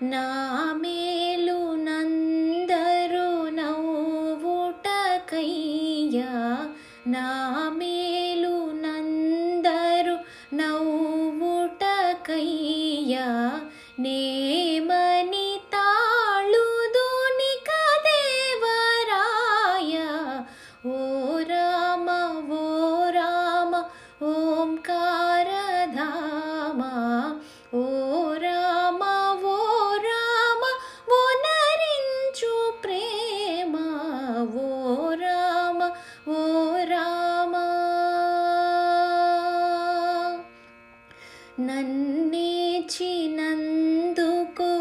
No. నన్నేచినందుకు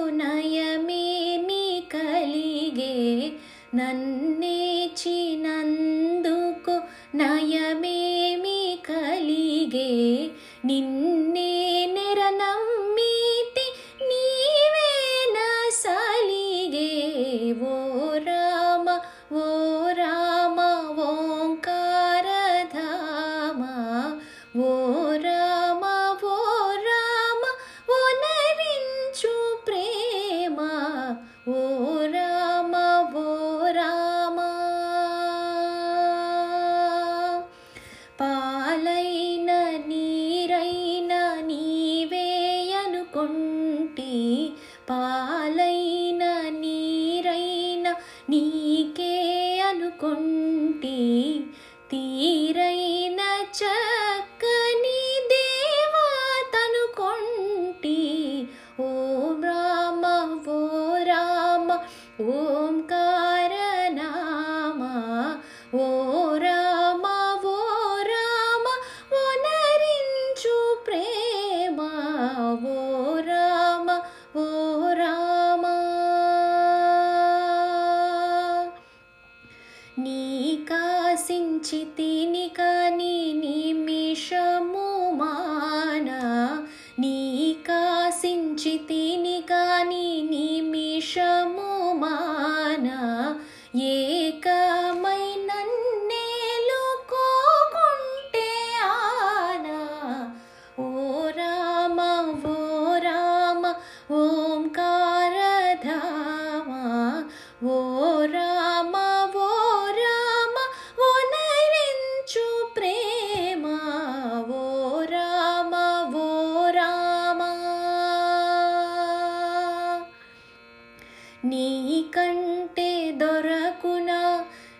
నయమేమి కలిగే. నన్ను ॐकारम वो राम वो नरिञ्चु प्रेम। वो राम ओ राम। नीकासिञ्चिति निका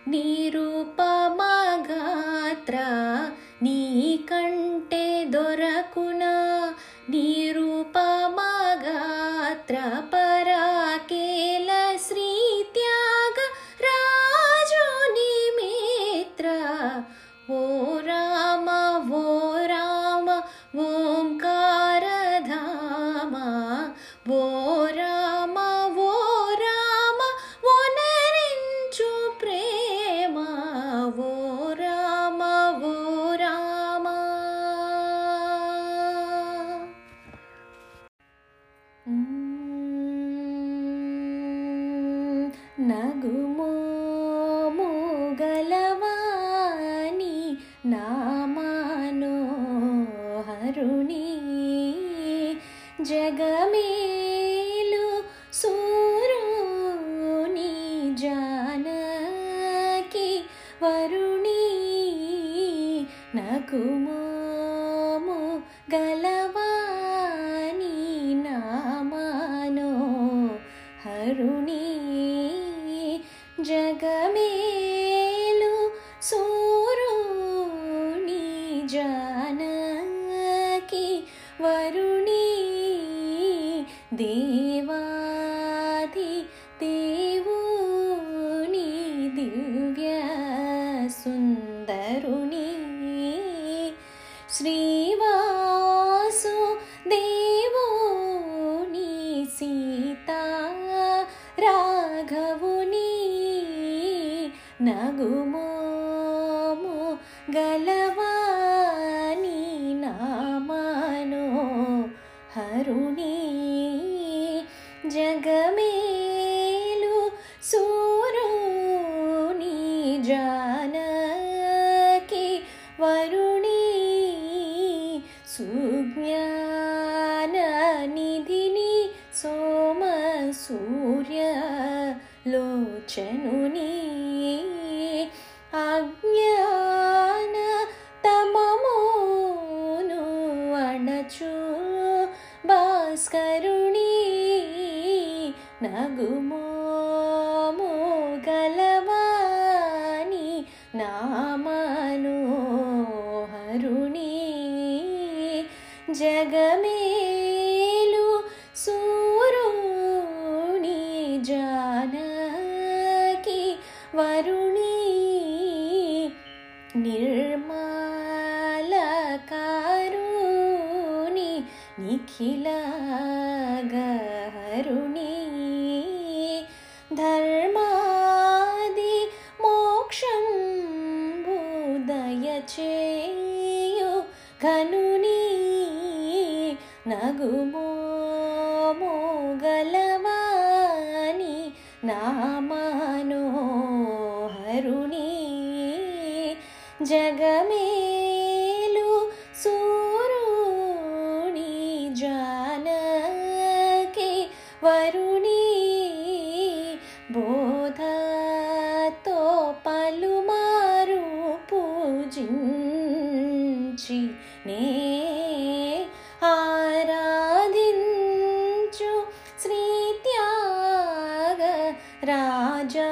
நீ न गुमो मो गलवानि न मनो जानकी वरुणि न गुमो नामानो हरुणी देवाधि देवूणि दिव्यसुन्दरुणि श्रीवासु देवोणि सीता राघवनि न गुमो मो गलवानि नामनो हरुणि जगमेलु सूरुनी जानकी वरुणी सुज्ञाननिधिनि सोमसूर्य लोचनुनी अज्ञान नगुमो गलवानि नामनोहरुणी जगमेलु सूरुणी जानकी वरुणी धर्मादि मोक्षं बुदयचेयो घनुनी नगुमो मोगलवानि नामनोहरुणी। जगमेलु ि నే ఆరాధించు स्मृत्या राजा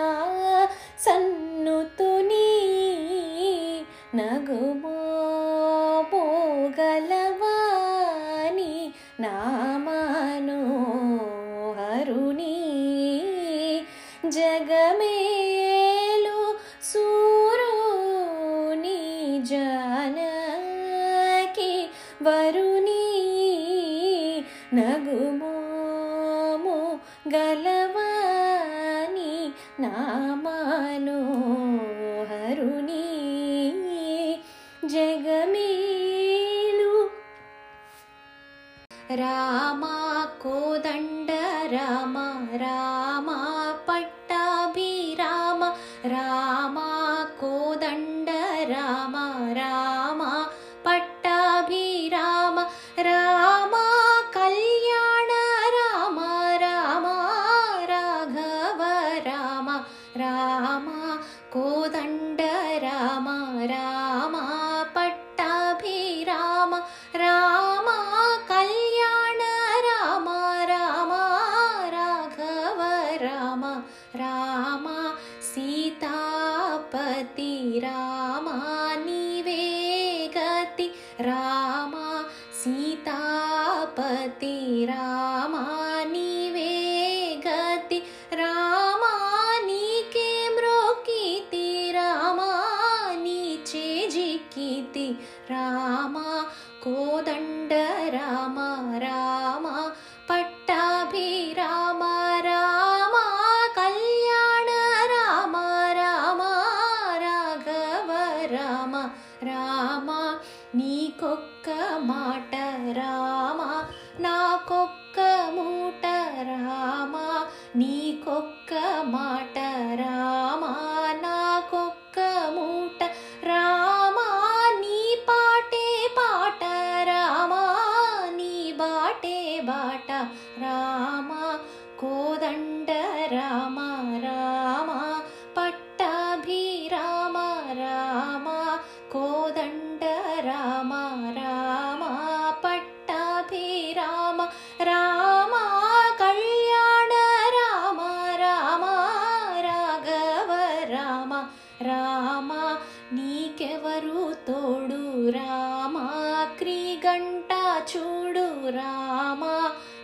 सन्नुतुनि न गुपोपो गलवानि नामानो हरुणि नामनोहरुणी जगमेलु रामा राम सीतापति रामा निवेगति रामा सीतापति रामा निवेगति रामा नीके म्रोकिति रामा नीचे जिकिति। रामा कोदण्ड राम राम నీకొక్క మాట రామా?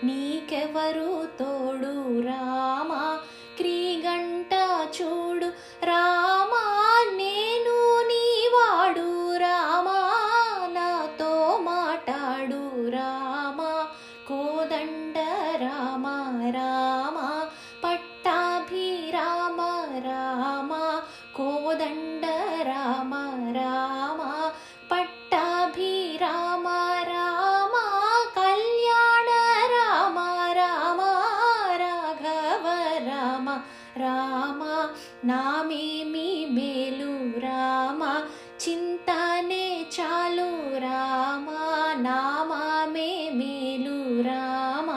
నీకెవరు తోడు? రామ క్రీగంట చూడు. రామ నేను నీవాడు. రామ నాతో మాటాడు. రామ కోదండ రామ రామ పట్టాభిరామ రామ కోదండ నామమే మేలు రామ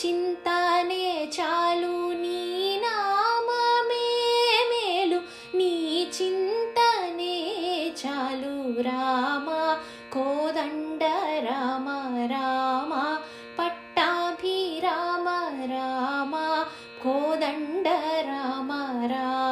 చింతనే చాలు నీ నామమే మేలు నీ చింతనే చాలు రామ కోదండ రామ రామ పట్టాభిరామ రామ కోదండ రామ రామ.